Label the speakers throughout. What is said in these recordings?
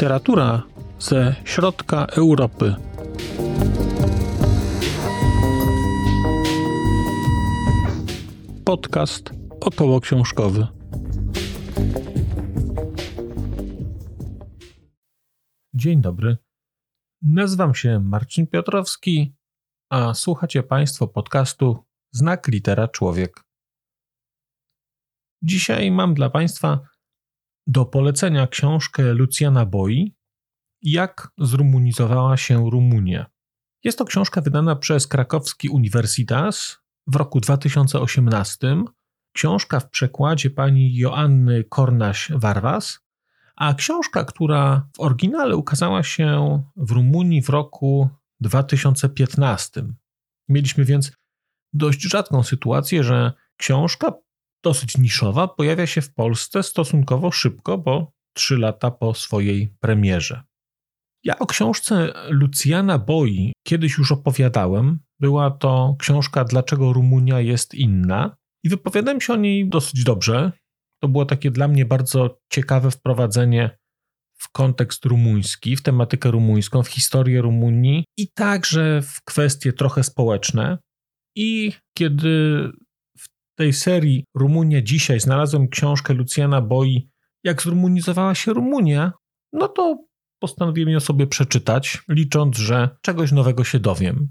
Speaker 1: Literatura ze środka Europy. Podcast około książkowy. Dzień dobry. Nazywam się Marcin Piotrowski, a słuchacie Państwo podcastu Znak Litera Człowiek. Dzisiaj mam dla Państwa do polecenia książkę Lucjana Boi Jak zrumunizowała się Rumunia. Jest to książka wydana przez krakowski Uniwersytas w roku 2018. Książka w przekładzie pani Joanny Kornaś-Warwas, a książka, która w oryginale ukazała się w Rumunii w roku 2015. Mieliśmy więc dość rzadką sytuację, że książka dosyć niszowa, pojawia się w Polsce stosunkowo szybko, bo trzy lata po swojej premierze. Ja o książce Lucjana Boi kiedyś już opowiadałem. Była to książka Dlaczego Rumunia jest inna i wypowiadałem się o niej dosyć dobrze. To było takie dla mnie bardzo ciekawe wprowadzenie w kontekst rumuński, w tematykę rumuńską, w historię Rumunii i także w kwestie trochę społeczne. I kiedy tej serii Rumunia dzisiaj znalazłem książkę Lucjana Boi, jak zrumunizowała się Rumunia, no to postanowiłem ją sobie przeczytać, licząc, że czegoś nowego się dowiem.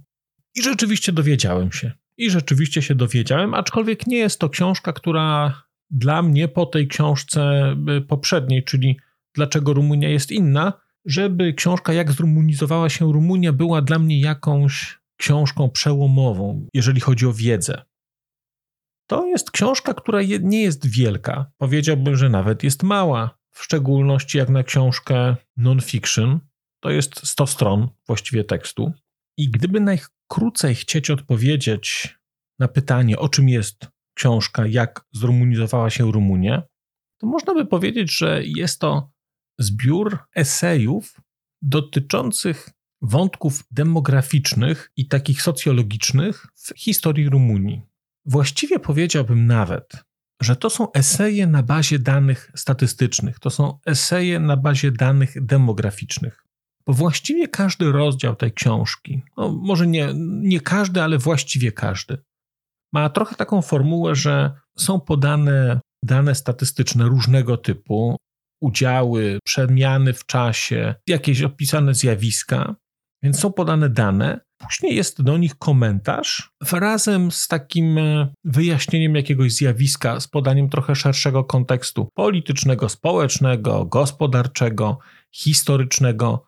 Speaker 1: I rzeczywiście dowiedziałem się. I rzeczywiście się dowiedziałem, aczkolwiek nie jest to książka, która dla mnie po tej książce y, poprzedniej, czyli Dlaczego Rumunia jest inna, żeby książka Jak zrumunizowała się Rumunia była dla mnie jakąś książką przełomową, jeżeli chodzi o wiedzę. To jest książka, która nie jest wielka. Powiedziałbym, że nawet jest mała, w szczególności jak na książkę non-fiction. To jest 100 stron właściwie tekstu. I gdyby najkrócej chcieć odpowiedzieć na pytanie, o czym jest książka, jak zrumunizowała się Rumunia, to można by powiedzieć, że jest to zbiór esejów dotyczących wątków demograficznych i takich socjologicznych w historii Rumunii. Właściwie powiedziałbym nawet, że to są eseje na bazie danych statystycznych, to są eseje na bazie danych demograficznych. Bo właściwie każdy rozdział tej książki, no może nie, nie każdy, ale właściwie każdy, ma trochę taką formułę, że są podane dane statystyczne różnego typu, udziały, przemiany w czasie, jakieś opisane zjawiska, więc są podane dane, Później jest do nich komentarz razem z takim e, wyjaśnieniem jakiegoś zjawiska, z podaniem trochę szerszego kontekstu politycznego, społecznego, gospodarczego, historycznego,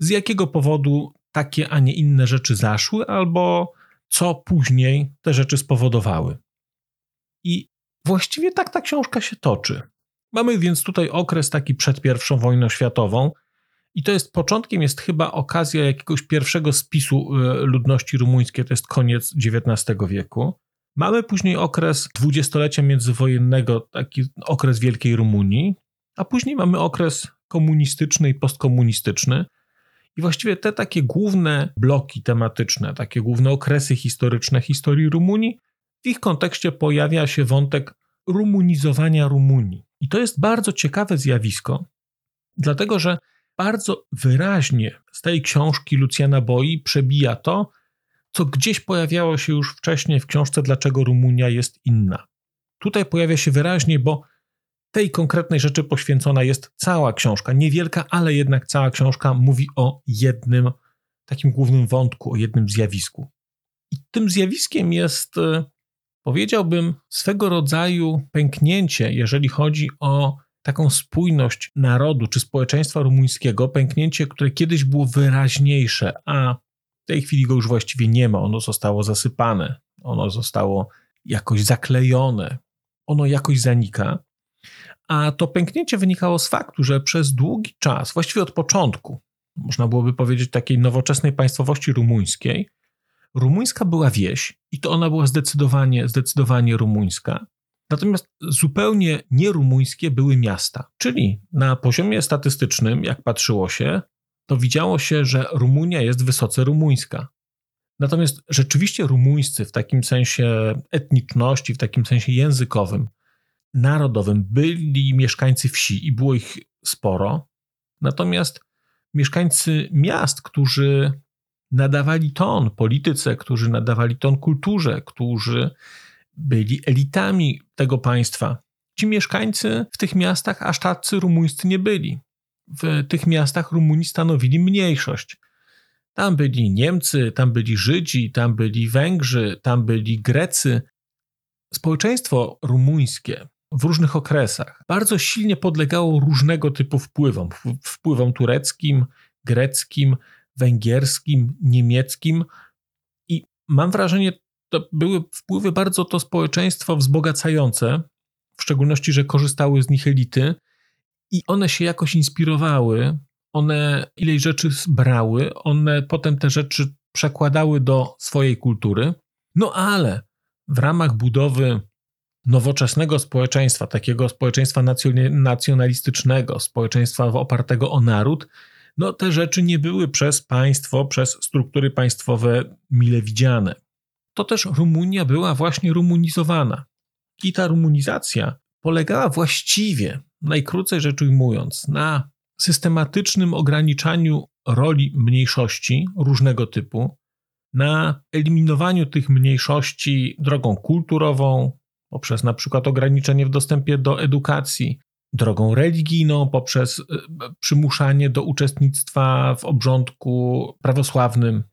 Speaker 1: z jakiego powodu takie, a nie inne rzeczy zaszły, albo co później te rzeczy spowodowały. I właściwie tak ta książka się toczy. Mamy więc tutaj okres taki przed I wojną światową, i to jest początkiem, jest chyba okazja jakiegoś pierwszego spisu e, ludności rumuńskiej, to jest koniec XIX wieku. Mamy później okres dwudziestolecia międzywojennego, taki okres Wielkiej Rumunii, a później mamy okres komunistyczny i postkomunistyczny. I właściwie te takie główne bloki tematyczne, takie główne okresy historyczne historii Rumunii, w ich kontekście pojawia się wątek rumunizowania Rumunii. I to jest bardzo ciekawe zjawisko, dlatego że bardzo wyraźnie z tej książki Lucjana Boi przebija to, co gdzieś pojawiało się już wcześniej w książce Dlaczego Rumunia jest inna. Tutaj pojawia się wyraźnie, bo tej konkretnej rzeczy poświęcona jest cała książka. Niewielka, ale jednak cała książka mówi o jednym takim głównym wątku, o jednym zjawisku. I tym zjawiskiem jest, e, powiedziałbym, swego rodzaju pęknięcie, jeżeli chodzi o taką spójność narodu czy społeczeństwa rumuńskiego, pęknięcie, które kiedyś było wyraźniejsze, a w tej chwili go już właściwie nie ma. Ono zostało zasypane, ono zostało jakoś zaklejone, ono jakoś zanika. A to pęknięcie wynikało z faktu, że przez długi czas, właściwie od początku, można byłoby powiedzieć takiej nowoczesnej państwowości rumuńskiej, rumuńska była wieś i to ona była zdecydowanie, zdecydowanie rumuńska. Natomiast zupełnie nierumuńskie były miasta. Czyli na poziomie statystycznym, jak patrzyło się, to widziało się, że Rumunia jest wysoce rumuńska. Natomiast rzeczywiście rumuńscy w takim sensie etniczności, w takim sensie językowym, narodowym byli mieszkańcy wsi i było ich sporo. Natomiast mieszkańcy miast, którzy nadawali ton polityce, którzy nadawali ton kulturze, którzy byli elitami tego państwa, ci mieszkańcy w tych miastach aż tacy rumuńscy nie byli. W tych miastach Rumuni stanowili mniejszość. Tam byli Niemcy, tam byli Żydzi, tam byli Węgrzy, tam byli Grecy. Społeczeństwo rumuńskie w różnych okresach bardzo silnie podlegało różnego typu wpływom wpływom tureckim, greckim, węgierskim, niemieckim. I mam wrażenie, to były wpływy bardzo to społeczeństwo wzbogacające, w szczególności, że korzystały z nich elity i one się jakoś inspirowały, one ileś rzeczy brały, one potem te rzeczy przekładały do swojej kultury. No ale w ramach budowy nowoczesnego społeczeństwa, takiego społeczeństwa nacjonalistycznego, społeczeństwa opartego o naród, no te rzeczy nie były przez państwo, przez struktury państwowe mile widziane. To też Rumunia była właśnie rumunizowana. I ta rumunizacja polegała właściwie, najkrócej rzecz ujmując, na systematycznym ograniczaniu roli mniejszości różnego typu, na eliminowaniu tych mniejszości drogą kulturową, poprzez na przykład ograniczenie w dostępie do edukacji, drogą religijną, poprzez e, przymuszanie do uczestnictwa w obrządku prawosławnym,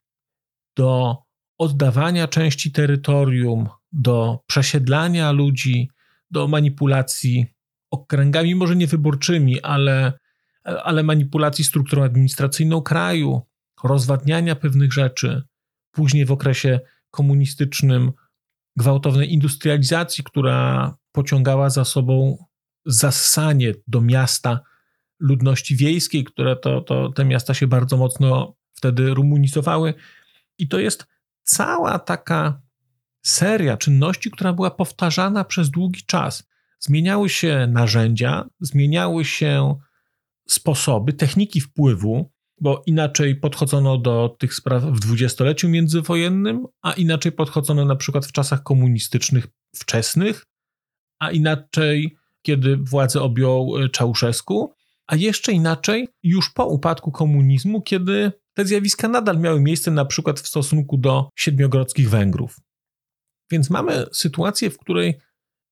Speaker 1: do oddawania części terytorium, do przesiedlania ludzi, do manipulacji okręgami, może nie wyborczymi, ale, ale manipulacji strukturą administracyjną kraju, rozwadniania pewnych rzeczy. Później w okresie komunistycznym gwałtownej industrializacji, która pociągała za sobą zassanie do miasta ludności wiejskiej, które to, to te miasta się bardzo mocno wtedy rumunizowały. I to jest cała taka seria czynności, która była powtarzana przez długi czas. Zmieniały się narzędzia, zmieniały się sposoby, techniki wpływu, bo inaczej podchodzono do tych spraw w dwudziestoleciu międzywojennym, a inaczej podchodzono na przykład w czasach komunistycznych wczesnych, a inaczej, kiedy władzę objął e, Czałszewsku, a jeszcze inaczej już po upadku komunizmu, kiedy te zjawiska nadal miały miejsce na przykład w stosunku do siedmiogrodzkich Węgrów. Więc mamy sytuację, w której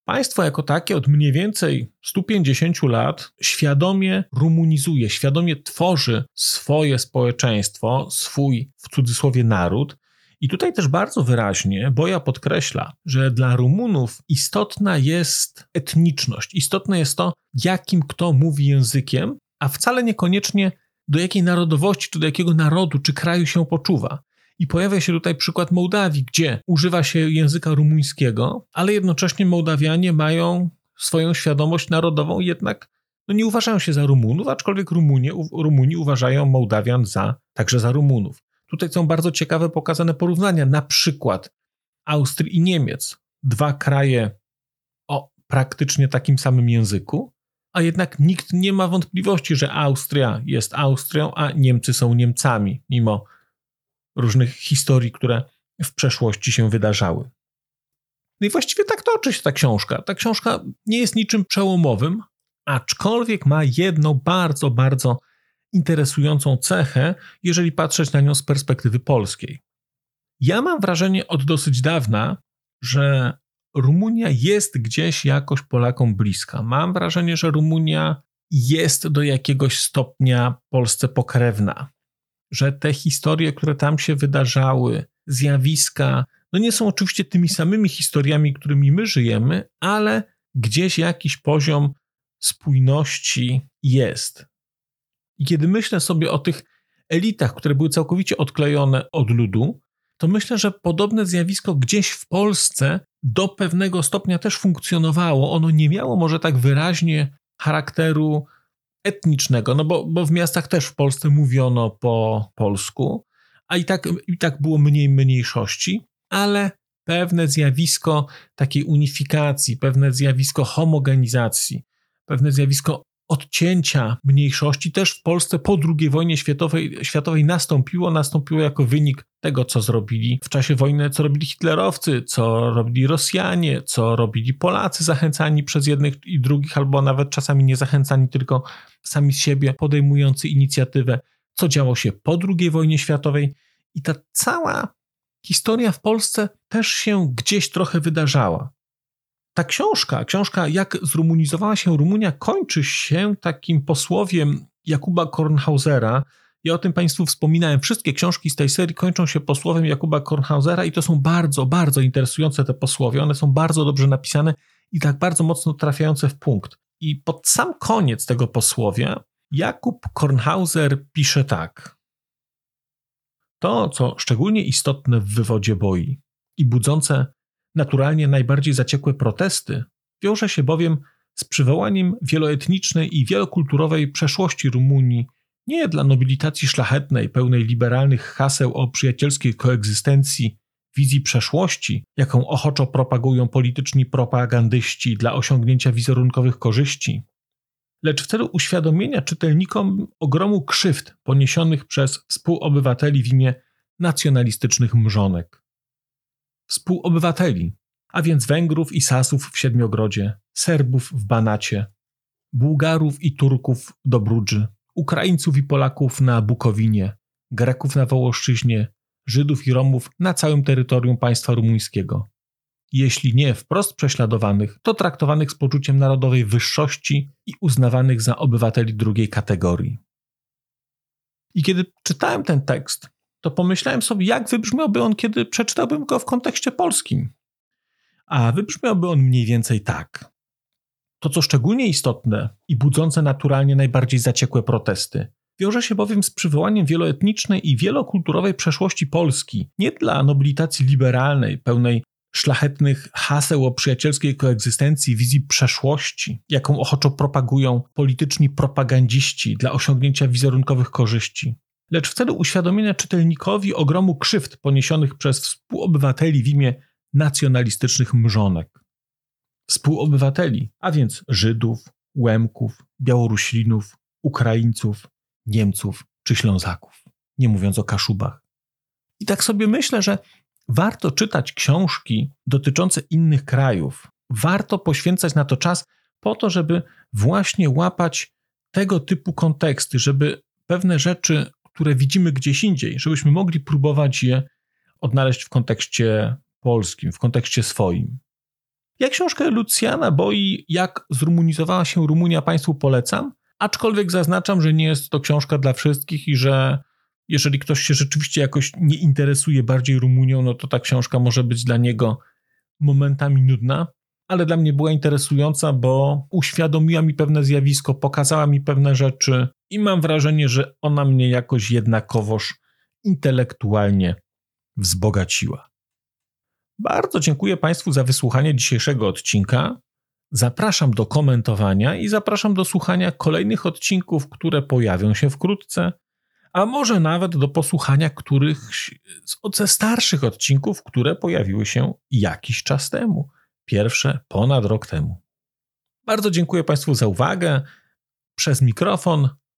Speaker 1: państwo jako takie od mniej więcej 150 lat świadomie rumunizuje, świadomie tworzy swoje społeczeństwo, swój w cudzysłowie naród. I tutaj też bardzo wyraźnie Boja podkreśla, że dla Rumunów istotna jest etniczność, istotne jest to, jakim kto mówi językiem, a wcale niekoniecznie do jakiej narodowości, czy do jakiego narodu, czy kraju się poczuwa. I pojawia się tutaj przykład Mołdawii, gdzie używa się języka rumuńskiego, ale jednocześnie Mołdawianie mają swoją świadomość narodową, jednak no nie uważają się za Rumunów, aczkolwiek Rumunie, Rumuni uważają Mołdawian za, także za Rumunów. Tutaj są bardzo ciekawe pokazane porównania, na przykład Austrii i Niemiec. Dwa kraje o praktycznie takim samym języku, a jednak nikt nie ma wątpliwości, że Austria jest Austrią, a Niemcy są Niemcami, mimo różnych historii, które w przeszłości się wydarzały. No i właściwie tak toczy się ta książka. Ta książka nie jest niczym przełomowym, aczkolwiek ma jedną bardzo, bardzo interesującą cechę, jeżeli patrzeć na nią z perspektywy polskiej. Ja mam wrażenie od dosyć dawna, że Rumunia jest gdzieś jakoś Polakom bliska. Mam wrażenie, że Rumunia jest do jakiegoś stopnia Polsce pokrewna że te historie, które tam się wydarzały, zjawiska, no nie są oczywiście tymi samymi historiami, którymi my żyjemy, ale gdzieś jakiś poziom spójności jest. I kiedy myślę sobie o tych elitach, które były całkowicie odklejone od ludu, to myślę, że podobne zjawisko gdzieś w Polsce do pewnego stopnia też funkcjonowało. Ono nie miało może tak wyraźnie charakteru etnicznego, no bo, bo w miastach też w Polsce mówiono po polsku, a i tak, i tak było mniej mniejszości, ale pewne zjawisko takiej unifikacji, pewne zjawisko homogenizacji, pewne zjawisko odcięcia mniejszości też w Polsce po II wojnie światowej, światowej nastąpiło. Nastąpiło jako wynik tego, co zrobili w czasie wojny, co robili hitlerowcy, co robili Rosjanie, co robili Polacy, zachęcani przez jednych i drugich, albo nawet czasami nie zachęcani, tylko sami z siebie podejmujący inicjatywę, co działo się po II wojnie światowej. I ta cała historia w Polsce też się gdzieś trochę wydarzała. Ta książka, książka Jak zrumunizowała się Rumunia, kończy się takim posłowiem Jakuba Kornhausera. Ja o tym Państwu wspominałem. Wszystkie książki z tej serii kończą się posłowiem Jakuba Kornhausera i to są bardzo, bardzo interesujące te posłowie. One są bardzo dobrze napisane i tak bardzo mocno trafiające w punkt. I pod sam koniec tego posłowia Jakub Kornhauser pisze tak. To, co szczególnie istotne w wywodzie boi i budzące naturalnie najbardziej zaciekłe protesty, wiąże się bowiem z przywołaniem wieloetnicznej i wielokulturowej przeszłości Rumunii nie dla nobilitacji szlachetnej, pełnej liberalnych haseł o przyjacielskiej koegzystencji, wizji przeszłości, jaką ochoczo propagują polityczni propagandyści dla osiągnięcia wizerunkowych korzyści, lecz w celu uświadomienia czytelnikom ogromu krzywd poniesionych przez współobywateli w imię nacjonalistycznych mrzonek współobywateli, a więc Węgrów i Sasów w Siedmiogrodzie, Serbów w Banacie, Bułgarów i Turków do Brudży, Ukraińców i Polaków na Bukowinie, Greków na Wołoszczyźnie, Żydów i Romów na całym terytorium państwa rumuńskiego. Jeśli nie wprost prześladowanych, to traktowanych z poczuciem narodowej wyższości i uznawanych za obywateli drugiej kategorii. I kiedy czytałem ten tekst, to pomyślałem sobie, jak wybrzmiałby on, kiedy przeczytałbym go w kontekście polskim. A wybrzmiałby on mniej więcej tak. To, co szczególnie istotne i budzące naturalnie najbardziej zaciekłe protesty, wiąże się bowiem z przywołaniem wieloetnicznej i wielokulturowej przeszłości Polski, nie dla nobilitacji liberalnej, pełnej szlachetnych haseł o przyjacielskiej koegzystencji, wizji przeszłości, jaką ochoczo propagują polityczni propagandziści dla osiągnięcia wizerunkowych korzyści, lecz w celu uświadomienia czytelnikowi ogromu krzywd poniesionych przez współobywateli w imię nacjonalistycznych mrzonek. Współobywateli, a więc Żydów, Łemków, Białorusinów, Ukraińców, Niemców czy Ślązaków, nie mówiąc o Kaszubach. I tak sobie myślę, że warto czytać książki dotyczące innych krajów. Warto poświęcać na to czas po to, żeby właśnie łapać tego typu konteksty, żeby pewne rzeczy które widzimy gdzieś indziej, żebyśmy mogli próbować je odnaleźć w kontekście polskim, w kontekście swoim. Ja książkę Lucjana Boi, jak zrumunizowała się Rumunia, Państwu polecam, aczkolwiek zaznaczam, że nie jest to książka dla wszystkich i że jeżeli ktoś się rzeczywiście jakoś nie interesuje bardziej Rumunią, no to ta książka może być dla niego momentami nudna, ale dla mnie była interesująca, bo uświadomiła mi pewne zjawisko, pokazała mi pewne rzeczy i mam wrażenie, że ona mnie jakoś jednakowoż intelektualnie wzbogaciła. Bardzo dziękuję Państwu za wysłuchanie dzisiejszego odcinka. Zapraszam do komentowania i zapraszam do słuchania kolejnych odcinków, które pojawią się wkrótce, a może nawet do posłuchania których ze starszych odcinków, które pojawiły się jakiś czas temu pierwsze ponad rok temu. Bardzo dziękuję Państwu za uwagę. Przez mikrofon